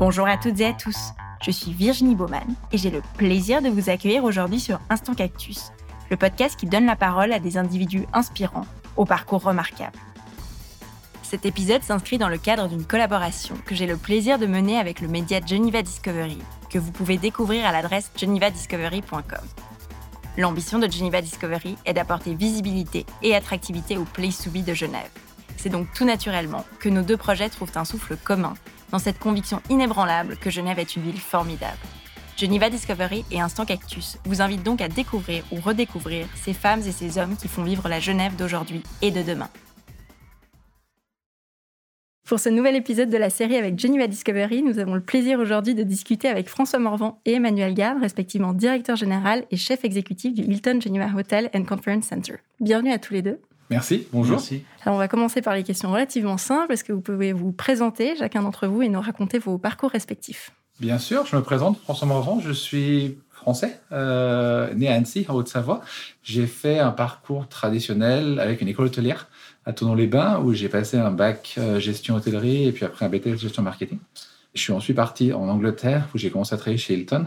Bonjour à toutes et à tous, je suis Virginie Baumann et j'ai le plaisir de vous accueillir aujourd'hui sur Instant Cactus, le podcast qui donne la parole à des individus inspirants, au parcours remarquable. Cet épisode s'inscrit dans le cadre d'une collaboration que j'ai le plaisir de mener avec le média Geneva Discovery, que vous pouvez découvrir à l'adresse genevadiscovery.com. L'ambition de Geneva Discovery est d'apporter visibilité et attractivité au Place to de Genève. C'est donc tout naturellement que nos deux projets trouvent un souffle commun dans cette conviction inébranlable que Genève est une ville formidable. Geneva Discovery et Instant Cactus vous invitent donc à découvrir ou redécouvrir ces femmes et ces hommes qui font vivre la Genève d'aujourd'hui et de demain. Pour ce nouvel épisode de la série avec Geneva Discovery, nous avons le plaisir aujourd'hui de discuter avec François Morvan et Emmanuel Garde, respectivement directeur général et chef exécutif du Hilton Geneva Hotel and Conference Center. Bienvenue à tous les deux. Merci, bonjour. Merci. Alors on va commencer par les questions relativement simples. Est-ce que vous pouvez vous présenter, chacun d'entre vous, et nous raconter vos parcours respectifs? Bien sûr, je me présente, François Morvan, je suis français, euh, né à Annecy, en Haute-Savoie. J'ai fait un parcours traditionnel avec une école hôtelière à Tonon-les-Bains, où j'ai passé un bac euh, gestion hôtellerie et puis après un BTS gestion marketing. Je suis ensuite parti en Angleterre, où j'ai commencé à travailler chez Hilton,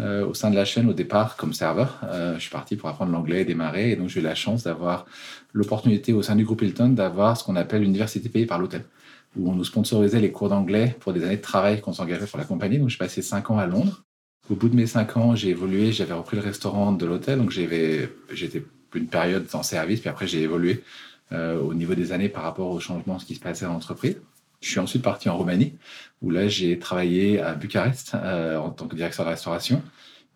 euh, au sein de la chaîne au départ comme serveur. Euh, je suis parti pour apprendre l'anglais et démarrer, et donc j'ai eu la chance d'avoir l'opportunité au sein du groupe Hilton d'avoir ce qu'on appelle l'université payée par l'hôtel, où on nous sponsorisait les cours d'anglais pour des années de travail qu'on s'engageait pour la compagnie. Donc j'ai passé cinq ans à Londres. Au bout de mes cinq ans, j'ai évolué, j'avais repris le restaurant de l'hôtel, donc j'étais une période en service, puis après j'ai évolué euh, au niveau des années par rapport au changement, ce qui se passait dans l'entreprise. Je suis ensuite parti en Roumanie, où là j'ai travaillé à Bucarest euh, en tant que directeur de restauration.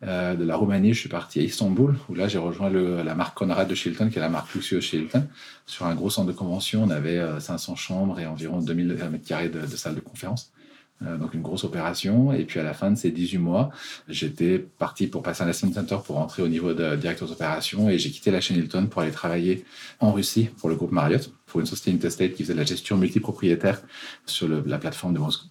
Euh, de la Roumanie, je suis parti à Istanbul, où là j'ai rejoint la marque Conrad de Shilton, qui est la marque luxueuse chez Hilton. Sur un gros centre de convention, on avait 500 chambres et environ 2000 mètres carrés de, salles de conférence. Euh, donc une grosse opération. Et puis à la fin de ces 18 mois, j'étais parti pour passer un assistant center pour entrer au niveau de directeur d'opération et j'ai quitté la chaîne Hilton pour aller travailler en Russie pour le groupe Marriott, pour une société interstate qui faisait de la gestion multipropriétaire sur la plateforme de Moscou.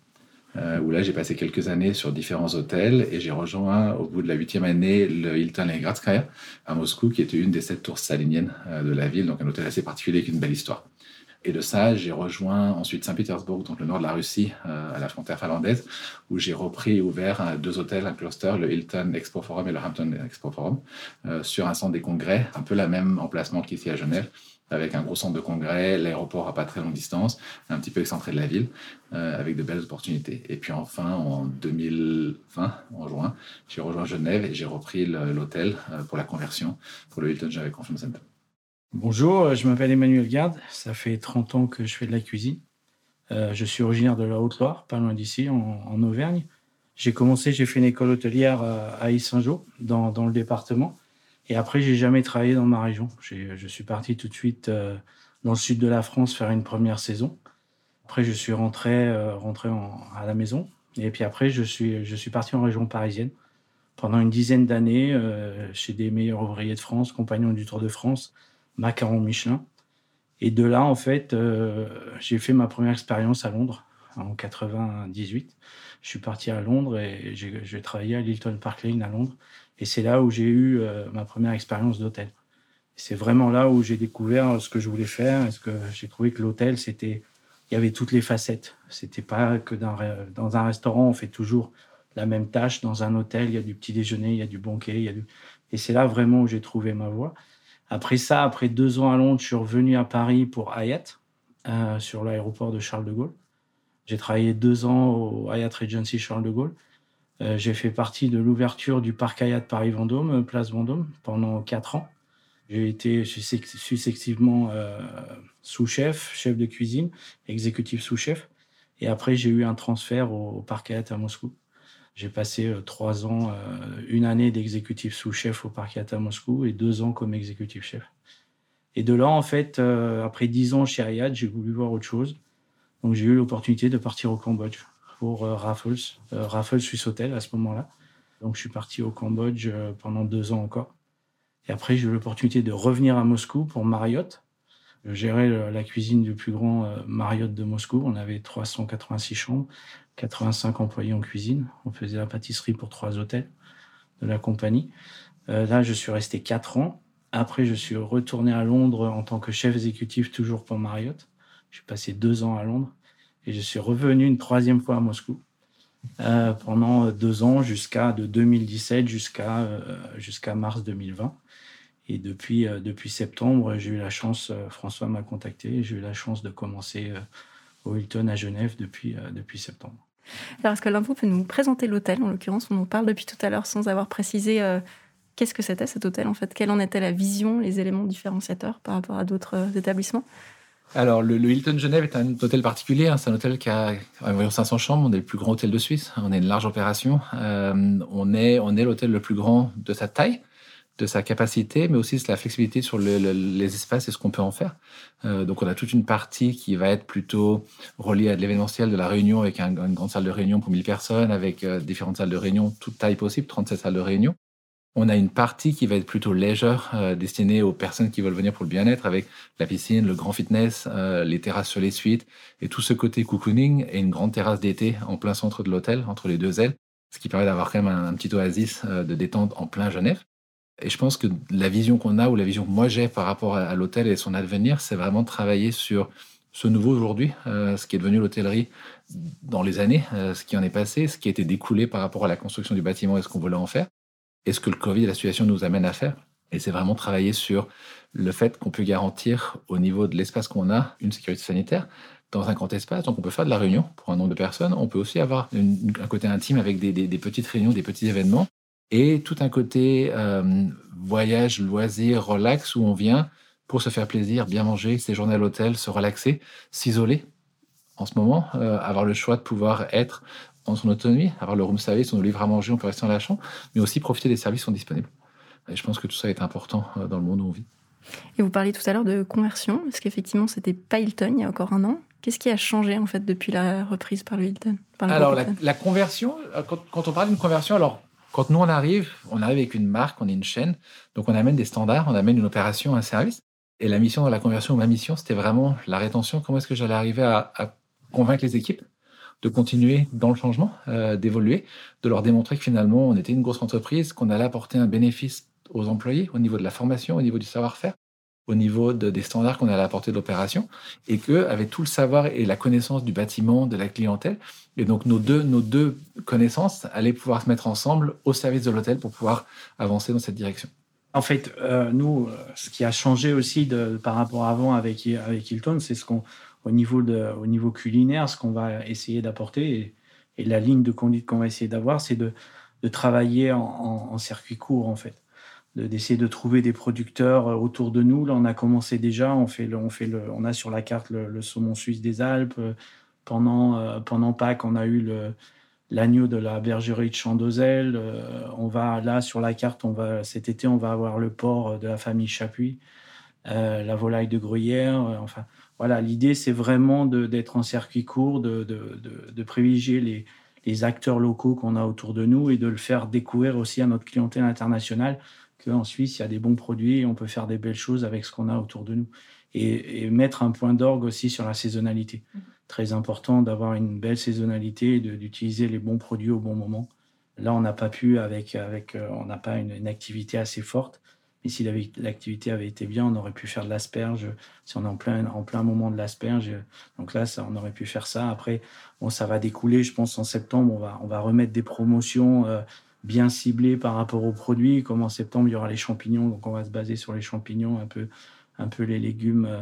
Euh, où là j'ai passé quelques années sur différents hôtels et j'ai rejoint au bout de la huitième année le Hilton Leningradskaya à Moscou qui était une des sept tours saliniennes euh, de la ville, donc un hôtel assez particulier avec une belle histoire. Et de ça, j'ai rejoint ensuite Saint-Pétersbourg, donc le nord de la Russie, euh, à la frontière finlandaise, où j'ai repris et ouvert euh, deux hôtels, un cluster, le Hilton Expo Forum et le Hampton Expo Forum, euh, sur un centre des congrès, un peu la même emplacement qu'ici à Genève, avec un gros centre de congrès, l'aéroport à pas très longue distance, un petit peu excentré de la ville, euh, avec de belles opportunités. Et puis enfin, en 2020, en juin, j'ai rejoint Genève et j'ai repris l'hôtel euh, pour la conversion pour le Hilton Genève Convention Center. Bonjour, euh, je m'appelle Emmanuel Garde. Ça fait 30 ans que je fais de la cuisine. Je suis originaire de la Haute-Loire, pas loin d'ici, en, Auvergne. J'ai commencé, j'ai fait une école hôtelière à, Saint-Jean, dans, dans, le département. Et après, j'ai jamais travaillé dans ma région. Je suis parti tout de suite euh, dans le sud de la France faire une première saison. Après, je suis rentré, euh, rentré en, à la maison. Et puis après, je suis, je suis parti en région parisienne pendant une dizaine d'années euh, chez des meilleurs ouvriers de France, compagnons du Tour de France, macaron Michelin. Et de là, en fait, j'ai fait ma première expérience à Londres en 98. Je suis parti à Londres et j'ai travaillé à Lilton Park Lane à Londres. Et c'est là où j'ai eu euh, ma première expérience d'hôtel. C'est vraiment là où j'ai découvert ce que je voulais faire. Est-ce que j'ai trouvé que l'hôtel, c'était, il y avait toutes les facettes. C'était pas que dans, un restaurant, on fait toujours la même tâche. Dans un hôtel, il y a du petit déjeuner, il y a du banquet. Et c'est là vraiment où j'ai trouvé ma voie. Après ça, après deux ans à Londres, je suis revenu à Paris pour Hyatt, euh, sur l'aéroport de Charles de Gaulle. J'ai travaillé deux ans au Hyatt Regency Charles de Gaulle. Euh, j'ai fait partie de l'ouverture du parc Hyatt Paris-Vendôme, euh, place Vendôme, pendant quatre ans. J'ai été successivement euh, sous-chef, chef de cuisine, exécutif sous-chef. Et après, j'ai eu un transfert au, parc Hyatt à Moscou. J'ai passé trois ans, une année d'exécutif sous-chef au Parc à Moscou et deux ans comme exécutif chef. Et de là, en fait, après dix ans chez Hyatt, j'ai voulu voir autre chose. Donc, j'ai eu l'opportunité de partir au Cambodge pour Raffles, Raffles Swiss Hotel à ce moment-là. Donc, je suis parti au Cambodge pendant deux ans encore. Et après, j'ai eu l'opportunité de revenir à Moscou pour Marriott. Je gérais la cuisine du plus grand Marriott de Moscou. On avait 386 chambres. 85 employés en cuisine. On faisait la pâtisserie pour trois hôtels de la compagnie. Euh, là, je suis resté quatre ans. Après, je suis retourné à Londres en tant que chef exécutif, toujours pour Marriott. J'ai passé deux ans à Londres et je suis revenu une troisième fois à Moscou pendant deux ans, jusqu'à de 2017 jusqu'à jusqu'à mars 2020. Et depuis, depuis septembre, j'ai eu la chance, François m'a contacté, j'ai eu la chance de commencer au Hilton à Genève depuis, depuis septembre. Alors, est-ce que l'un vous peut nous présenter l'hôtel? En l'occurrence, on en parle depuis tout à l'heure sans avoir précisé qu'est-ce que c'était cet hôtel en fait Quelle en était la vision, les éléments différenciateurs par rapport à d'autres euh, établissements? Alors, le, Hilton Genève est un hôtel particulier. Hein. C'est un hôtel qui a environ 500 chambres. On est le plus grand hôtel de Suisse. On est une large opération. Euh, on est, on est l'hôtel le plus grand de sa taille, de sa capacité, mais aussi de la flexibilité sur les espaces et ce qu'on peut en faire. Euh, donc, on a toute une partie qui va être plutôt reliée à de l'événementiel, de la réunion, avec une grande salle de réunion pour 1000 personnes, avec différentes salles de réunion, toute taille possible, 37 salles de réunion. On a une partie qui va être plutôt légère, euh, destinée aux personnes qui veulent venir pour le bien-être, avec la piscine, le grand fitness, euh, les terrasses sur les suites, et tout ce côté cocooning, et une grande terrasse d'été en plein centre de l'hôtel, entre les deux ailes, ce qui permet d'avoir quand même un, petit oasis euh, de détente en plein Genève. Et je pense que la vision qu'on a, ou la vision que moi j'ai par rapport à, l'hôtel et son avenir, c'est vraiment de travailler sur ce nouveau aujourd'hui, ce qui est devenu l'hôtellerie dans les années, ce qui en est passé, ce qui a été découlé par rapport à la construction du bâtiment et ce qu'on voulait en faire et ce que le Covid et la situation nous amènent à faire? Et c'est vraiment travailler sur le fait qu'on peut garantir au niveau de l'espace qu'on a une sécurité sanitaire dans un grand espace. Donc on peut faire de la réunion pour un nombre de personnes. On peut aussi avoir un côté intime avec des, petites réunions, des petits événements. Et tout un côté euh, voyage, loisir, relax où on vient pour se faire plaisir, bien manger, séjourner à l'hôtel, se relaxer, s'isoler en ce moment, euh, avoir le choix de pouvoir être en son autonomie, avoir le room service, on nous livre à manger, on peut rester en la chambre, mais aussi profiter des services qui sont disponibles. Et je pense que tout ça est important euh, dans le monde où on vit. Et vous parliez tout à l'heure de conversion, parce qu'effectivement, c'était pas Hilton il y a encore un an? Qu'est-ce qui a changé en fait depuis la reprise par le Hilton Alors la, conversion, euh, quand, on parle d'une conversion, alors quand nous on arrive, on arrive avec une marque, on est une chaîne, donc on amène des standards, on amène une opération, un service. Et la mission dans la conversion, ma mission, c'était vraiment la rétention. Comment est-ce que j'allais arriver à convaincre les équipes? De continuer dans le changement, euh, d'évoluer, de leur démontrer que finalement on était une grosse entreprise, qu'on allait apporter un bénéfice aux employés au niveau de la formation, au niveau du savoir-faire, au niveau des standards qu'on allait apporter de l'opération, et que avec tout le savoir et la connaissance du bâtiment, de la clientèle, et donc nos deux, nos deux connaissances allaient pouvoir se mettre ensemble au service de l'hôtel pour pouvoir avancer dans cette direction. En fait, euh, nous, euh, ce qui a changé aussi par rapport à avant avec, avec Hilton, c'est ce qu'on au niveau, de, au niveau culinaire, ce qu'on va essayer d'apporter et, la ligne de conduite qu'on va essayer d'avoir, c'est de, de, travailler en, circuit court, en fait. D'essayer de, trouver des producteurs euh, autour de nous. Là, on a commencé déjà, on, fait le, on, fait le, on a sur la carte le, saumon suisse des Alpes. Pendant, euh, pendant Pâques, on a eu l'agneau de la bergerie de Chandozel. Euh, on va là sur la carte, on va cet été, on va avoir le porc de la famille Chapuis, la volaille de Gruyère. enfin, voilà, l'idée, c'est vraiment d'être en circuit court, de, de, privilégier les, acteurs locaux qu'on a autour de nous et de le faire découvrir aussi à notre clientèle internationale qu'en Suisse, il y a des bons produits et on peut faire des belles choses avec ce qu'on a autour de nous. Et, mettre un point d'orgue aussi sur la saisonnalité. Mmh. Très important d'avoir une belle saisonnalité et d'utiliser les bons produits au bon moment. Là, on n'a pas pu, avec, avec, euh, on n'a pas une, activité assez forte. Mais si l'activité avait été bien, on aurait pu faire de l'asperge. Si on est en plein, en plein moment de l'asperge, donc là, ça, on aurait pu faire ça. Après, bon, ça va découler. Je pense en septembre, on va, on va remettre des promotions euh, bien ciblées par rapport aux produits. Comme en septembre, il y aura les champignons, donc on va se baser sur les champignons, un peu, un peu les légumes, euh,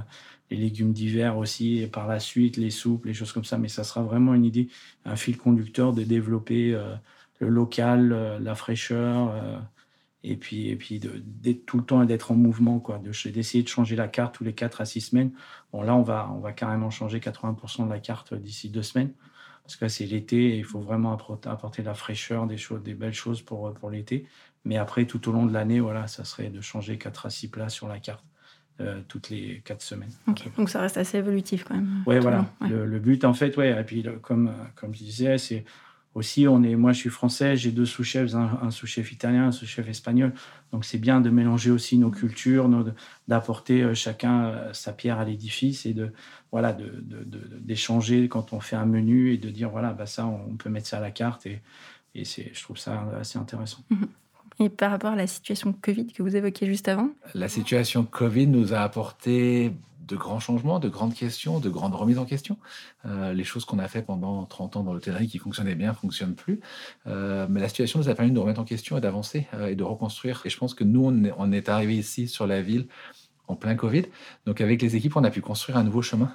les légumes d'hiver aussi, et par la suite les soupes, les choses comme ça. Mais ça sera vraiment une idée, un fil conducteur de développer euh, le local, la fraîcheur et puis, et puis d'être tout le temps et d'être en mouvement, quoi, d'essayer de, changer la carte tous les 4 à 6 semaines. Bon, là, on va, on va carrément changer 80% de la carte d'ici deux semaines, parce que c'est l'été et il faut vraiment apporter de la fraîcheur, des, choses, des belles choses pour, pour l'été. Mais après, tout au long de l'année, voilà, ça serait de changer 4 à 6 places sur la carte. Euh, toutes les 4 semaines. Donc ça reste assez évolutif quand même. Ouais, voilà. Le, but, en fait, ouais, et puis comme, comme je disais, c'est aussi, on est, moi, je suis français, j'ai deux sous-chefs, un, sous-chef italien, un sous-chef espagnol. Donc, c'est bien de mélanger aussi nos cultures, d'apporter euh, chacun euh, sa pierre à l'édifice et de, voilà, d'échanger quand on fait un menu et de dire, voilà, bah, ça, on peut mettre ça à la carte. Et, et je trouve ça assez intéressant. Mhm. Et par rapport à la situation Covid que vous évoquiez juste avant? La situation Covid nous a apporté de grands changements, de grandes questions, de grandes remises en question. Euh, les choses qu'on a fait pendant 30 ans dans l'hôtellerie qui fonctionnaient bien fonctionnent plus. Euh, mais la situation nous a permis de remettre en question et d'avancer et de reconstruire. Et je pense que nous, on est, on est arrivé ici sur la ville en plein Covid. Donc avec les équipes, on a pu construire un nouveau chemin.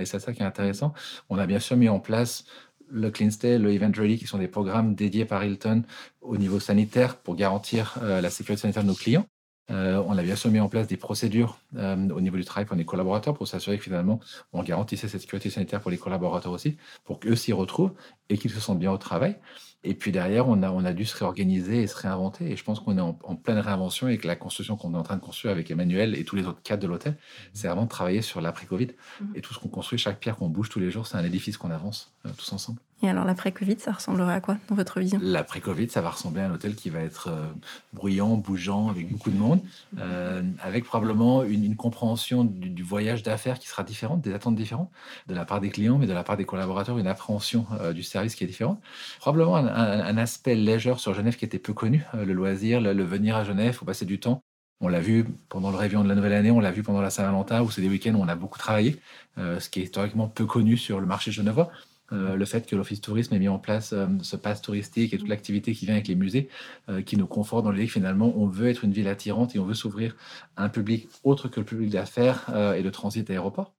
et c'est ça qui est intéressant. On a bien sûr mis en place le Clean Stay, le Event Ready, qui sont des programmes dédiés par Hilton au niveau sanitaire pour garantir la sécurité sanitaire de nos clients. Euh, on a bien sûr mis en place des procédures euh, au niveau du travail pour les collaborateurs pour s'assurer que finalement on garantissait cette sécurité sanitaire pour les collaborateurs aussi, pour qu'eux s'y retrouvent et qu'ils se sentent bien au travail. Et puis derrière, on a, on a dû se réorganiser et se réinventer. Et je pense qu'on est en, pleine réinvention et que la construction qu'on est en train de construire avec Emmanuel et tous les autres cadres de l'hôtel, c'est vraiment de travailler sur l'après-Covid. Mmh. Et tout ce qu'on construit, chaque pierre qu'on bouge tous les jours, c'est un édifice qu'on avance euh, tous ensemble. Et alors l'après-Covid, ça ressemblerait à quoi dans votre vision? L'après-Covid, ça va ressembler à un hôtel qui va être euh, bruyant, bougeant, avec beaucoup de monde, euh, avec probablement une, compréhension du, voyage d'affaires qui sera différente, des attentes différentes de la part des clients, mais de la part des collaborateurs, une appréhension du service qui est différente. Probablement un, un, aspect léger sur Genève qui était peu connu, le loisir, le, venir à Genève, faut passer du temps. On l'a vu pendant le réveillon de la nouvelle année, on l'a vu pendant la Saint-Valentin, où c'est des week-ends où on a beaucoup travaillé, ce qui est historiquement peu connu sur le marché genevois. Euh, le fait que l'Office Tourisme ait mis en place euh, ce pass touristique et toute l'activité qui vient avec les musées, euh, qui nous conforte dans l'idée que finalement, on veut être une ville attirante et on veut s'ouvrir à un public autre que le public d'affaires et de transit aéroport.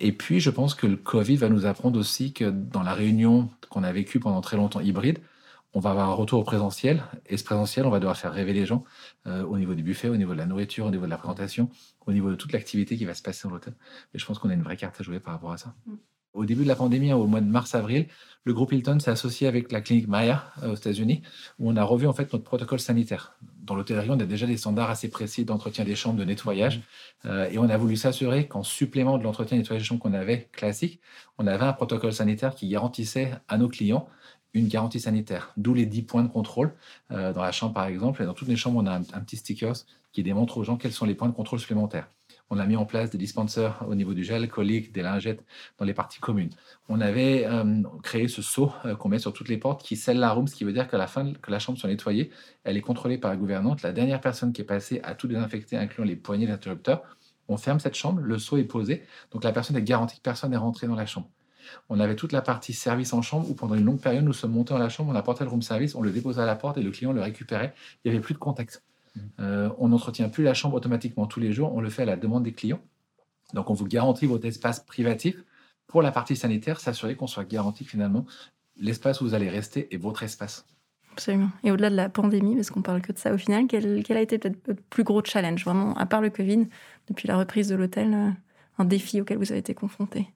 Et puis, je pense que le Covid va nous apprendre aussi que dans la réunion qu'on a vécue pendant très longtemps hybride, on va avoir un retour au présentiel. Et ce présentiel, on va devoir faire rêver les gens au niveau du buffet, au niveau de la nourriture, au niveau de la présentation, au niveau de toute l'activité qui va se passer dans l'hôtel. Et je pense qu'on a une vraie carte à jouer par rapport à ça. Mm. Au début de la pandémie, au mois de mars-avril, le groupe Hilton s'est associé avec la clinique Maya euh, aux États-Unis, où on a revu en fait notre protocole sanitaire. Dans l'hôtellerie, on a déjà des standards assez précis d'entretien des chambres, de nettoyage, euh, et on a voulu s'assurer qu'en supplément de l'entretien et nettoyage des chambres qu'on avait classique, on avait un protocole sanitaire qui garantissait à nos clients une garantie sanitaire, d'où les 10 points de contrôle. Euh, dans la chambre, par exemple, et dans toutes les chambres, on a un, un petit sticker qui démontre aux gens quels sont les points de contrôle supplémentaires. On a mis en place des dispensers au niveau du gel alcoolique, des lingettes dans les parties communes. On avait euh, créé ce seau euh, qu'on met sur toutes les portes qui scelle la room, ce qui veut dire que la fin que la chambre soit nettoyée, elle est contrôlée par la gouvernante. La dernière personne qui est passée a tout désinfecté, incluant les poignées d'interrupteurs. On ferme cette chambre, le seau est posé, donc la personne est garantie que personne n'est rentré dans la chambre. On avait toute la partie service en chambre où pendant une longue période, nous sommes montés dans la chambre, on apportait le room service, on le déposait à la porte et le client le récupérait. Il n'y avait plus de contact. Euh, on n'entretient plus la chambre automatiquement tous les jours, on le fait à la demande des clients. Donc on vous garantit votre espace privatif. Pour la partie sanitaire, s'assurer qu'on soit garanti finalement l'espace où vous allez rester est votre espace. Absolument. Et au-delà de la pandémie, parce qu'on parle que de ça au final, quel, a été peut-être le plus gros challenge, vraiment, à part le Covid, depuis la reprise de l'hôtel, euh, un défi auquel vous avez été confronté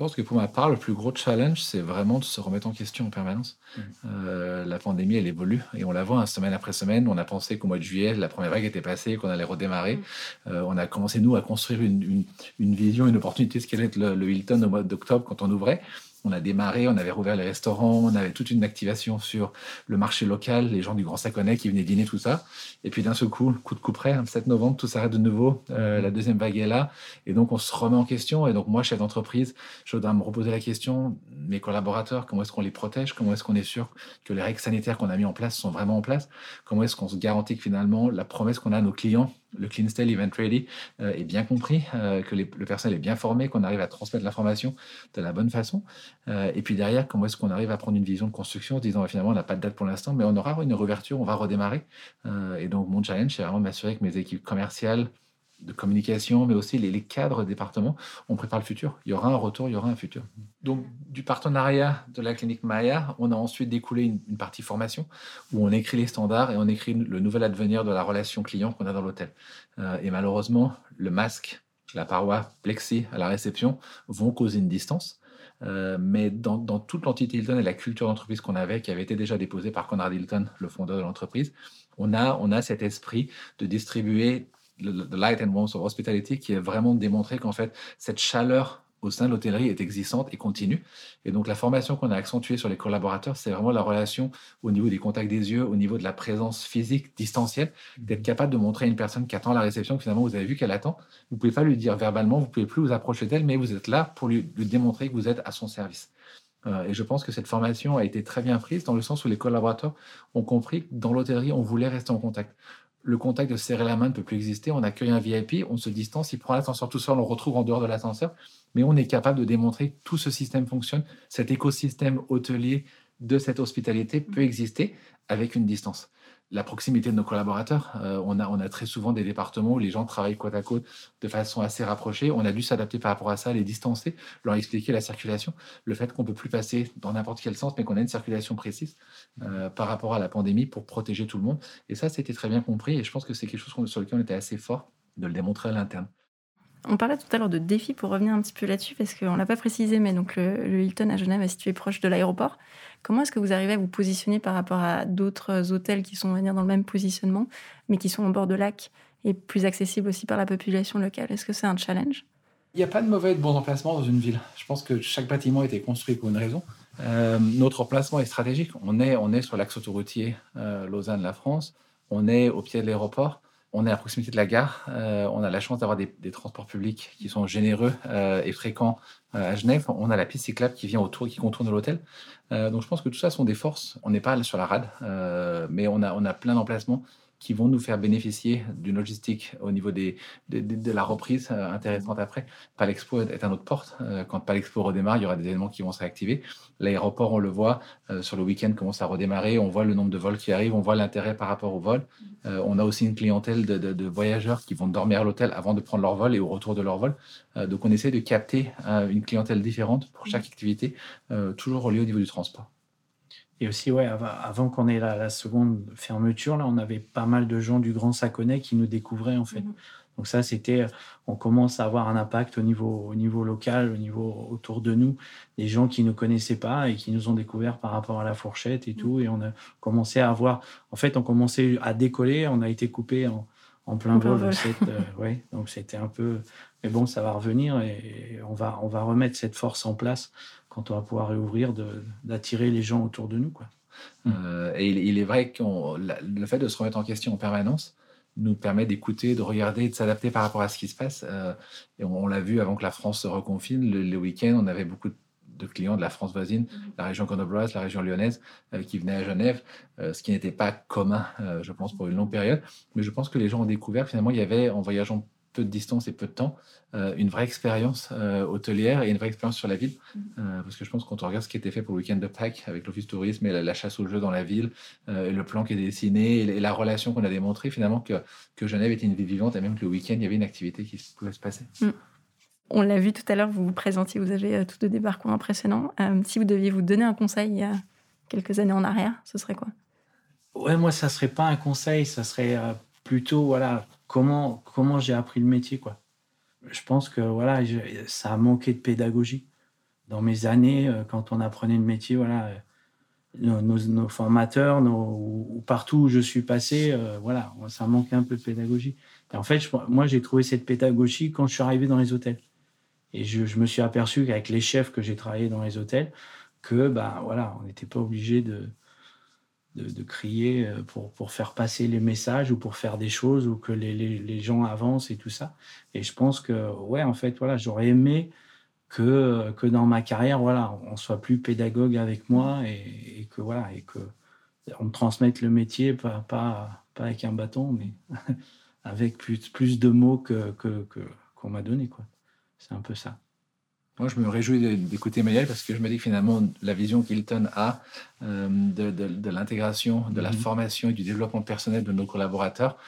pense que pour ma part, le plus gros challenge, c'est vraiment de se remettre en question en permanence. Mmh. Euh, la pandémie, elle évolue et on la voit hein, semaine après semaine. On a pensé qu'au mois de juillet, la première vague était passée, qu'on allait redémarrer. Mmh. Euh, on a commencé, nous, à construire une, vision, une opportunité, ce qu'allait être le, le Hilton au mois d'octobre quand on ouvrait on a démarré, on avait rouvert les restaurants, on avait toute une activation sur le marché local, les gens du Grand Saconnet qui venaient dîner, tout ça. Et puis d'un seul coup, coup de coup près, 7 novembre, tout s'arrête de nouveau. Euh, la deuxième vague est là. Et donc, on se remet en question. Et donc, moi, chef d'entreprise, je dois me reposer la question, mes collaborateurs, comment est-ce qu'on les protège? Comment est-ce qu'on est sûr que les règles sanitaires qu'on a mis en place sont vraiment en place? Comment est-ce qu'on se garantit que finalement, la promesse qu'on a à nos clients le Clean Style Event Ready euh, est bien compris, euh, que le personnel est bien formé, qu'on arrive à transmettre l'information de la bonne façon. Euh, et puis derrière, comment est-ce qu'on arrive à prendre une vision de construction en disant finalement on n'a pas de date pour l'instant, mais on aura une réouverture, on va redémarrer. et donc mon challenge, c'est vraiment de m'assurer que mes équipes commerciales, de communication, mais aussi les, cadres départements, on prépare le futur. Il y aura un retour, il y aura un futur. Donc, du partenariat de la clinique Maya, on a ensuite découlé une, partie formation où on écrit les standards et on écrit le nouvel advenir de la relation client qu'on a dans l'hôtel. Euh, et malheureusement, le masque, la paroi plexi à la réception vont causer une distance. Euh, mais dans, toute l'entité Hilton et la culture d'entreprise qu'on avait, qui avait été déjà déposée par Conrad Hilton, le fondeur de l'entreprise, on a, on a cet esprit de distribuer The Light and Warmth of Hospitality, qui est vraiment démontré qu'en fait, cette chaleur au sein de l'hôtellerie est existante et continue. Et donc la formation qu'on a accentuée sur les collaborateurs, c'est vraiment la relation au niveau des contacts des yeux, au niveau de la présence physique distancielle, mmh. d'être capable de montrer à une personne qui attend la réception que finalement vous avez vu qu'elle attend. Vous pouvez pas lui dire verbalement, vous pouvez plus vous approcher d'elle, mais vous êtes là pour lui, démontrer que vous êtes à son service. Euh, et je pense que cette formation a été très bien prise dans le sens où les collaborateurs ont compris que dans l'hôtellerie, on voulait rester en contact le contact de serrer la main ne peut plus exister. On accueille un VIP, on se distance, il prend l'ascenseur tout seul, on le retrouve en dehors de l'ascenseur. Mais on est capable de démontrer que tout ce système fonctionne. Cet écosystème hôtelier de cette hospitalité peut exister avec une distance la proximité de nos collaborateurs. Euh, on, a, on a très souvent des départements où les gens travaillent côte à côte de façon assez rapprochée. On a dû s'adapter par rapport à ça, les distancer, leur expliquer la circulation, le fait qu'on peut plus passer dans n'importe quel sens, mais qu'on a une circulation précise euh, par rapport à la pandémie pour protéger tout le monde. Et ça, c'était très bien compris. Et je pense que c'est quelque chose sur lequel on était assez fort de le démontrer à l'interne. On parlait tout à l'heure de défis pour revenir un petit peu là-dessus, parce qu'on ne l'a pas précisé, mais donc le, Hilton à Genève est situé proche de l'aéroport. Comment est-ce que vous arrivez à vous positionner par rapport à d'autres hôtels qui sont venir dans le même positionnement, mais qui sont au bord de lac et plus accessibles aussi par la population locale? Est-ce que c'est un challenge? Il n'y a pas de mauvais et de bons emplacements dans une ville. Je pense que chaque bâtiment a été construit pour une raison. Euh, notre emplacement est stratégique. On est, on est sur l'axe autoroutier euh, Lausanne-La France. On est au pied de l'aéroport on est à proximité de la gare. Euh, on a la chance d'avoir des, transports publics qui sont généreux euh, et fréquents euh, à Genève. On a la piste cyclable qui vient autour, qui contourne l'hôtel. donc je pense que tout ça sont des forces. On n'est pas sur la rade, mais on a, on a plein d'emplacements qui vont nous faire bénéficier d'une logistique au niveau des, de, la reprise euh, intéressante après. Palexpo est, à notre porte. Euh, quand Palexpo redémarre, il y aura des éléments qui vont se réactiver. L'aéroport, on le voit, euh, sur le week-end commence à redémarrer. On voit le nombre de vols qui arrivent, on voit l'intérêt par rapport au vol. on a aussi une clientèle de, voyageurs qui vont dormir à l'hôtel avant de prendre leur vol et au retour de leur vol. donc on essaie de capter une clientèle différente pour chaque activité, toujours reliée au niveau du transport. Et aussi, ouais, avant, qu'on ait la, seconde fermeture, là, on avait pas mal de gens du Grand Saconnet qui nous découvraient, en fait. Mhm. Donc ça, c'était, on commence à avoir un impact au niveau, au niveau local, au niveau autour de nous, des gens qui ne connaissaient pas et qui nous ont découvert par rapport à la fourchette et tout. Mhm. Et on a commencé à avoir, en fait, on commençait à décoller, on a été coupé en, en plein vol. Euh, ouais, donc c'était un peu, mais bon, ça va revenir et on va, on va remettre cette force en place quand on va pouvoir réouvrir, d'attirer les gens autour de nous. Quoi. Euh, et il, est vrai que le fait de se remettre en question en permanence nous permet d'écouter, de regarder, de s'adapter par rapport à ce qui se passe. Euh, et on, l'a vu avant que la France se reconfine, le, week-end, on avait beaucoup de clients de la France voisine, mm-hmm. la région grenobloise, la région lyonnaise, euh, qui venaient à Genève, ce qui n'était pas commun, je pense, pour une longue période. Mais je pense que les gens ont découvert, finalement, il y avait, en voyageant peu de distance et peu de temps, euh, une vraie expérience euh, hôtelière et une vraie expérience sur la ville. Euh, parce que je pense que quand on regarde ce qui était fait pour le week-end de Pâques avec l'Office tourisme et la, chasse au jeu dans la ville, et le plan qui est dessiné et, la relation qu'on a démontré finalement que, que Genève était une ville vivante et même que le week-end, il y avait une activité qui pouvait se passer. Mm. On l'a vu tout à l'heure, vous vous présentiez, vous avez tous deux des parcours impressionnants. si vous deviez vous donner un conseil il y a quelques années en arrière, ce serait quoi? Ouais, moi, ça serait pas un conseil, ça serait plutôt, voilà, comment, comment j'ai appris le métier, quoi. Je pense que voilà, ça a manqué de pédagogie. Dans mes années, euh, quand on apprenait le métier, voilà, euh, nos, formateurs, ou partout où je suis passé, euh, voilà, ça manquait un peu de pédagogie. Et en fait, moi, j'ai trouvé cette pédagogie quand je suis arrivé dans les hôtels. Et je, me suis aperçu qu'avec les chefs que j'ai travaillé dans les hôtels, que bah voilà, on n'était pas obligé de, de, crier euh, pour, pour, faire passer les messages ou pour faire des choses ou que les, les, gens avancent et tout ça. Et je pense que, ouais, en fait, voilà, j'aurais aimé que, que dans ma carrière, voilà, on soit plus pédagogue avec moi et, que, voilà, et que on me transmette le métier, pas, pas, pas avec un bâton, mais avec plus, plus de mots que, que, qu'on m'a donné, quoi. C'est un peu ça. Moi, je me réjouis d'écouter Emmanuel parce que je me dis que finalement, la vision qu'Hilton a euh, de, de l'intégration, de la mm-hmm. formation et du développement personnel de nos collaborateurs,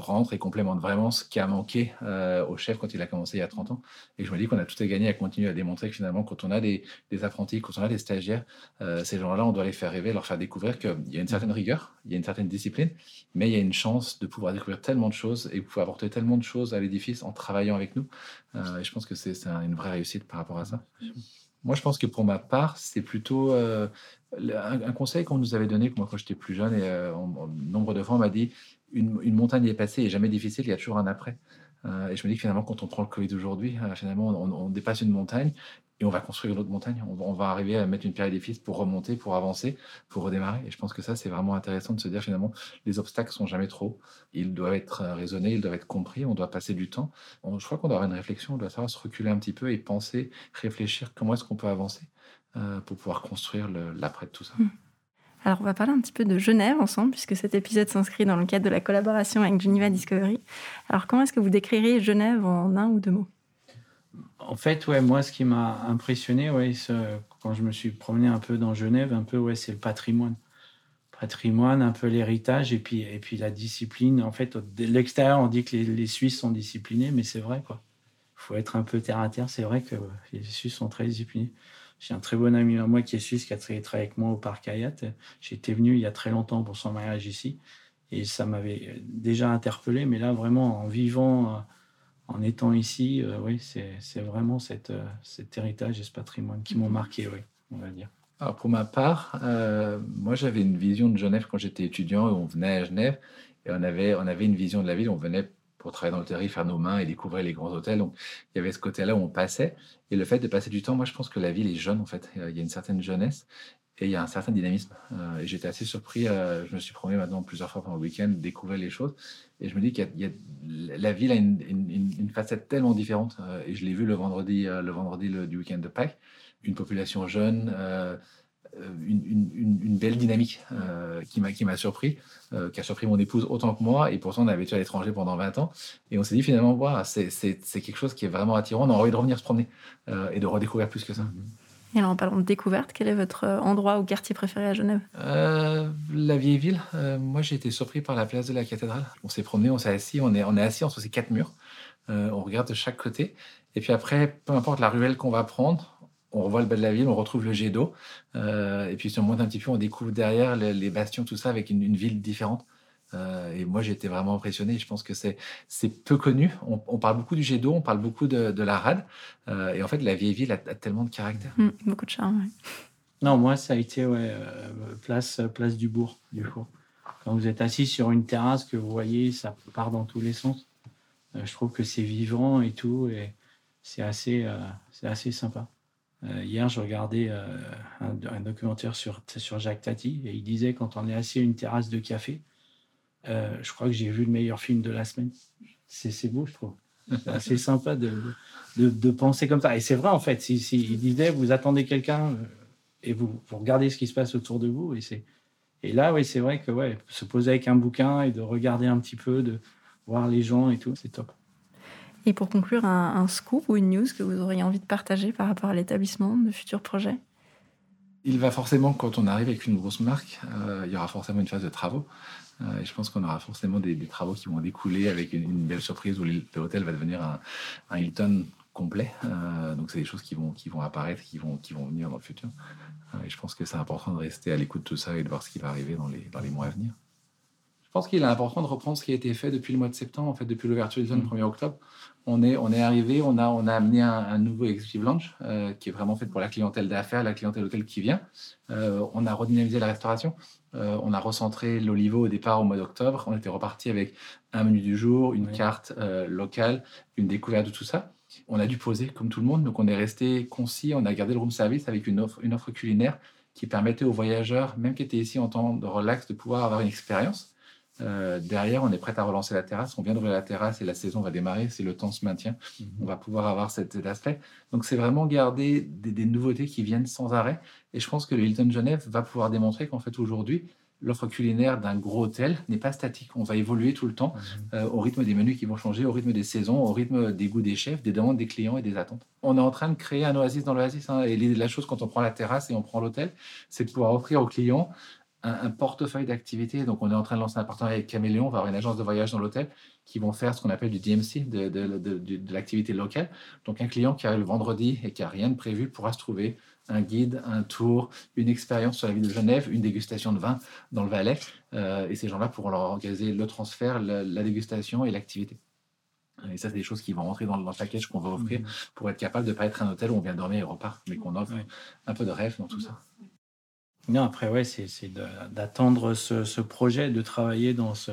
rentre et complémente vraiment ce qui a manqué euh, au chef quand il a commencé il y a 30 ans. Et je me dis qu'on a tout à gagner à continuer à démontrer que finalement, quand on a des, apprentis, quand on a des stagiaires, euh, ces gens-là, on doit les faire rêver, leur faire découvrir qu'il y a une certaine rigueur, il y a une certaine discipline, mais il y a une chance de pouvoir découvrir tellement de choses et pouvoir apporter tellement de choses à l'édifice en travaillant avec nous. Euh, et je pense que c'est une vraie réussite par rapport à ça. Moi, je pense que pour ma part, c'est plutôt un, conseil qu'on nous avait donné moi, quand j'étais plus jeune et nombre de fois, on m'a dit une, montagne est passée et jamais difficile, il y a toujours un après. Euh, et je me dis que finalement, quand on prend le Covid aujourd'hui, euh, finalement, on, dépasse une montagne et on va construire une autre montagne. On, va arriver à mettre une pierre à pour remonter, pour avancer, pour redémarrer. Et je pense que ça, c'est vraiment intéressant de se dire finalement, les obstacles sont jamais trop. Ils doivent être raisonnés, ils doivent être compris. On doit passer du temps. je crois qu'on doit avoir une réflexion. On doit savoir se reculer un petit peu et penser, réfléchir comment est-ce qu'on peut avancer euh, pour pouvoir construire l'après de tout ça. Mmh. Alors, on va parler un petit peu de Genève ensemble, puisque cet épisode s'inscrit dans le cadre de la collaboration avec Geneva Discovery. Alors, comment est-ce que vous décrirez Genève en un ou deux mots? En fait, ouais, moi, ce qui m'a impressionné, ouais, quand je me suis promené un peu dans Genève, un peu, ouais, c'est le patrimoine. Patrimoine, un peu l'héritage et puis, et puis la discipline. En fait, de l'extérieur, on dit que les, Suisses sont disciplinés, mais c'est vrai, quoi. Il faut être un peu terre à terre. C'est vrai que les Suisses sont très disciplinés. J'ai un très bon ami à moi qui est suisse, qui a travaillé avec moi au parc Hayat. J'étais venu il y a très longtemps pour son mariage ici. Et ça m'avait déjà interpellé, mais là, vraiment, en vivant, euh, en étant ici, euh, oui, c'est vraiment cette, euh, cet héritage et ce patrimoine qui m'ont marqué, oui, on va dire. Alors pour ma part, moi j'avais une vision de Genève quand j'étais étudiant, on venait à Genève et on avait, on avait une vision de la ville, on venait pour travailler dans l'hôtellerie, faire nos mains et découvrir les grands hôtels. Donc, il y avait ce côté-là où on passait. Et le fait de passer du temps, moi, je pense que la ville est jeune, en fait. Il y a une certaine jeunesse et il y a un certain dynamisme. Euh, et j'étais assez surpris. Euh, je me suis promené maintenant plusieurs fois pendant le week-end, découvrir les choses. Et je me dis a, la ville a une, une, facette tellement différente. Euh, et je l'ai vu le vendredi, le vendredi du week-end de Pâques. Une population jeune, euh, une, belle dynamique euh, qui m'a qui m'a surpris, euh, qui a surpris mon épouse autant que moi. Et pourtant, on avait été à l'étranger pendant 20 ans. Et on s'est dit finalement, wow, c'est quelque chose qui est vraiment attirant. On a envie de revenir se promener et de redécouvrir plus que ça. Et alors, en parlant de découverte, quel est votre endroit ou quartier préféré à Genève? La vieille ville. moi, j'ai été surpris par la place de la cathédrale. On s'est promené, on s'est assis, on est, on est assis entre ces quatre murs. on regarde de chaque côté. Et puis après, peu importe la ruelle qu'on va prendre, on revoit le bas de la ville, on retrouve le jet d'eau. Euh, et puis, si on monte un petit peu, on découvre derrière les, bastions, tout ça, avec une, ville différente. Euh, et moi, été vraiment impressionné. Je pense que c'est, peu connu. On, parle beaucoup du jet d'eau, on parle beaucoup de, la rade. Euh, et en fait, la vieille ville a, tellement de caractère. Mmh, beaucoup de charme, oui. Non, moi, ça a été ouais, place, place du bourg, du coup. Quand vous êtes assis sur une terrasse, que vous voyez, ça part dans tous les sens. je trouve que c'est vivant et tout. Et c'est assez, c'est assez sympa. Euh, hier, je regardais euh, un, documentaire sur, sur Jacques Tati et il disait quand on est assis à une terrasse de café, euh, je crois que j'ai vu le meilleur film de la semaine. C'est beau, je trouve. C'est sympa de, de, penser comme ça. Et c'est vrai, en fait. Si, si, il disait, vous attendez quelqu'un et vous, vous, regardez ce qui se passe autour de vous. Et, et là, oui, c'est vrai que ouais, se poser avec un bouquin et de regarder un petit peu, de voir les gens et tout, c'est top. Et pour conclure, un, scoop ou une news que vous auriez envie de partager par rapport à l'établissement de futurs projets? Il va forcément, quand on arrive avec une grosse marque, euh, il y aura forcément une phase de travaux. Euh, et je pense qu'on aura forcément des, travaux qui vont découler avec une, belle surprise où l'hôtel va devenir un, Hilton complet. Euh, donc, c'est des choses qui vont, apparaître, qui vont, venir dans le futur. et je pense que c'est important de rester à l'écoute de tout ça et de voir ce qui va arriver dans les mois à venir. Je pense qu'il est important de reprendre ce qui a été fait depuis le mois de septembre, en fait, depuis l'ouverture du zone le 1er octobre. On est, on est arrivé, on a, on a amené un, nouveau Executive Lounge euh, qui est vraiment fait pour la clientèle d'affaires, la clientèle hôtel qui vient. Euh, on a redynamisé la restauration. Euh, on a recentré l'Olivo au départ au mois d'octobre. On était reparti avec un menu du jour, une carte locale, une découverte de tout ça. On a dû poser comme tout le monde, donc on est resté concis. On a gardé le room service avec une offre, une offre culinaire qui permettait aux voyageurs, même qui étaient ici en temps de relax, de pouvoir avoir une expérience. Euh, derrière, on est prêt à relancer la terrasse. On vient d'ouvrir la terrasse et la saison va démarrer. Si le temps se maintient, mhm. on va pouvoir avoir cet, aspect. Donc, c'est vraiment garder des, nouveautés qui viennent sans arrêt. Et je pense que le Hilton Genève va pouvoir démontrer qu'en fait, aujourd'hui, l'offre culinaire d'un gros hôtel n'est pas statique. On va évoluer tout le temps mhm. euh, au rythme des menus qui vont changer, au rythme des saisons, au rythme des goûts des chefs, des demandes des clients et des attentes. On est en train de créer un oasis dans l'oasis. Hein, et la chose quand on prend la terrasse et on prend l'hôtel, c'est de pouvoir offrir aux clients un, portefeuille d'activités. Donc, on est en train de lancer un partenariat avec Caméléon, on va avoir une agence de voyage dans l'hôtel qui vont faire ce qu'on appelle du DMC, de, de, de, l'activité locale. Donc, un client qui arrive le vendredi et qui n'a rien de prévu pourra se trouver un guide, un tour, une expérience sur la ville de Genève, une dégustation de vin dans le Valais. Euh, et ces gens-là pourront leur organiser le transfert, la, dégustation et l'activité. Et ça, c'est des choses qui vont rentrer dans, le package qu'on va offrir mmh. pour être capable de ne pas être un hôtel où on vient dormir et repart, mais qu'on offre un peu de rêve dans tout ça. Non, après, ouais, c'est d'attendre ce, projet, de travailler dans ce,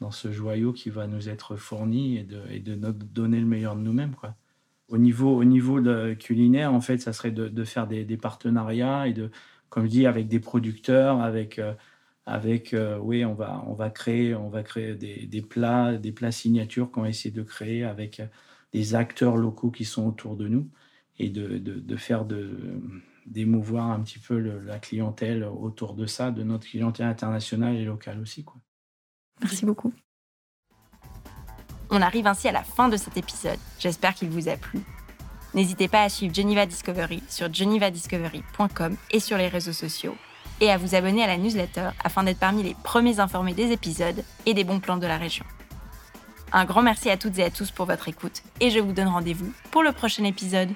dans ce joyau qui va nous être fourni et de, et de donner le meilleur de nous-mêmes. Quoi. Au niveau, au niveau culinaire, en fait, ça serait de, faire des, des, partenariats et de, comme je dis, avec des producteurs, avec, euh, avec euh, oui, on va, on va créer, on va créer des, des, plats, des plats signatures qu'on va essayer de créer avec des acteurs locaux qui sont autour de nous et de, de faire de d'émouvoir un petit peu la clientèle autour de ça, de notre clientèle internationale et locale aussi. Quoi. Merci beaucoup. On arrive ainsi à la fin de cet épisode. J'espère qu'il vous a plu. N'hésitez pas à suivre Geneva Discovery sur genevadiscovery.com et sur les réseaux sociaux et à vous abonner à la newsletter afin d'être parmi les premiers informés des épisodes et des bons plans de la région. Un grand merci à toutes et à tous pour votre écoute et je vous donne rendez-vous pour le prochain épisode.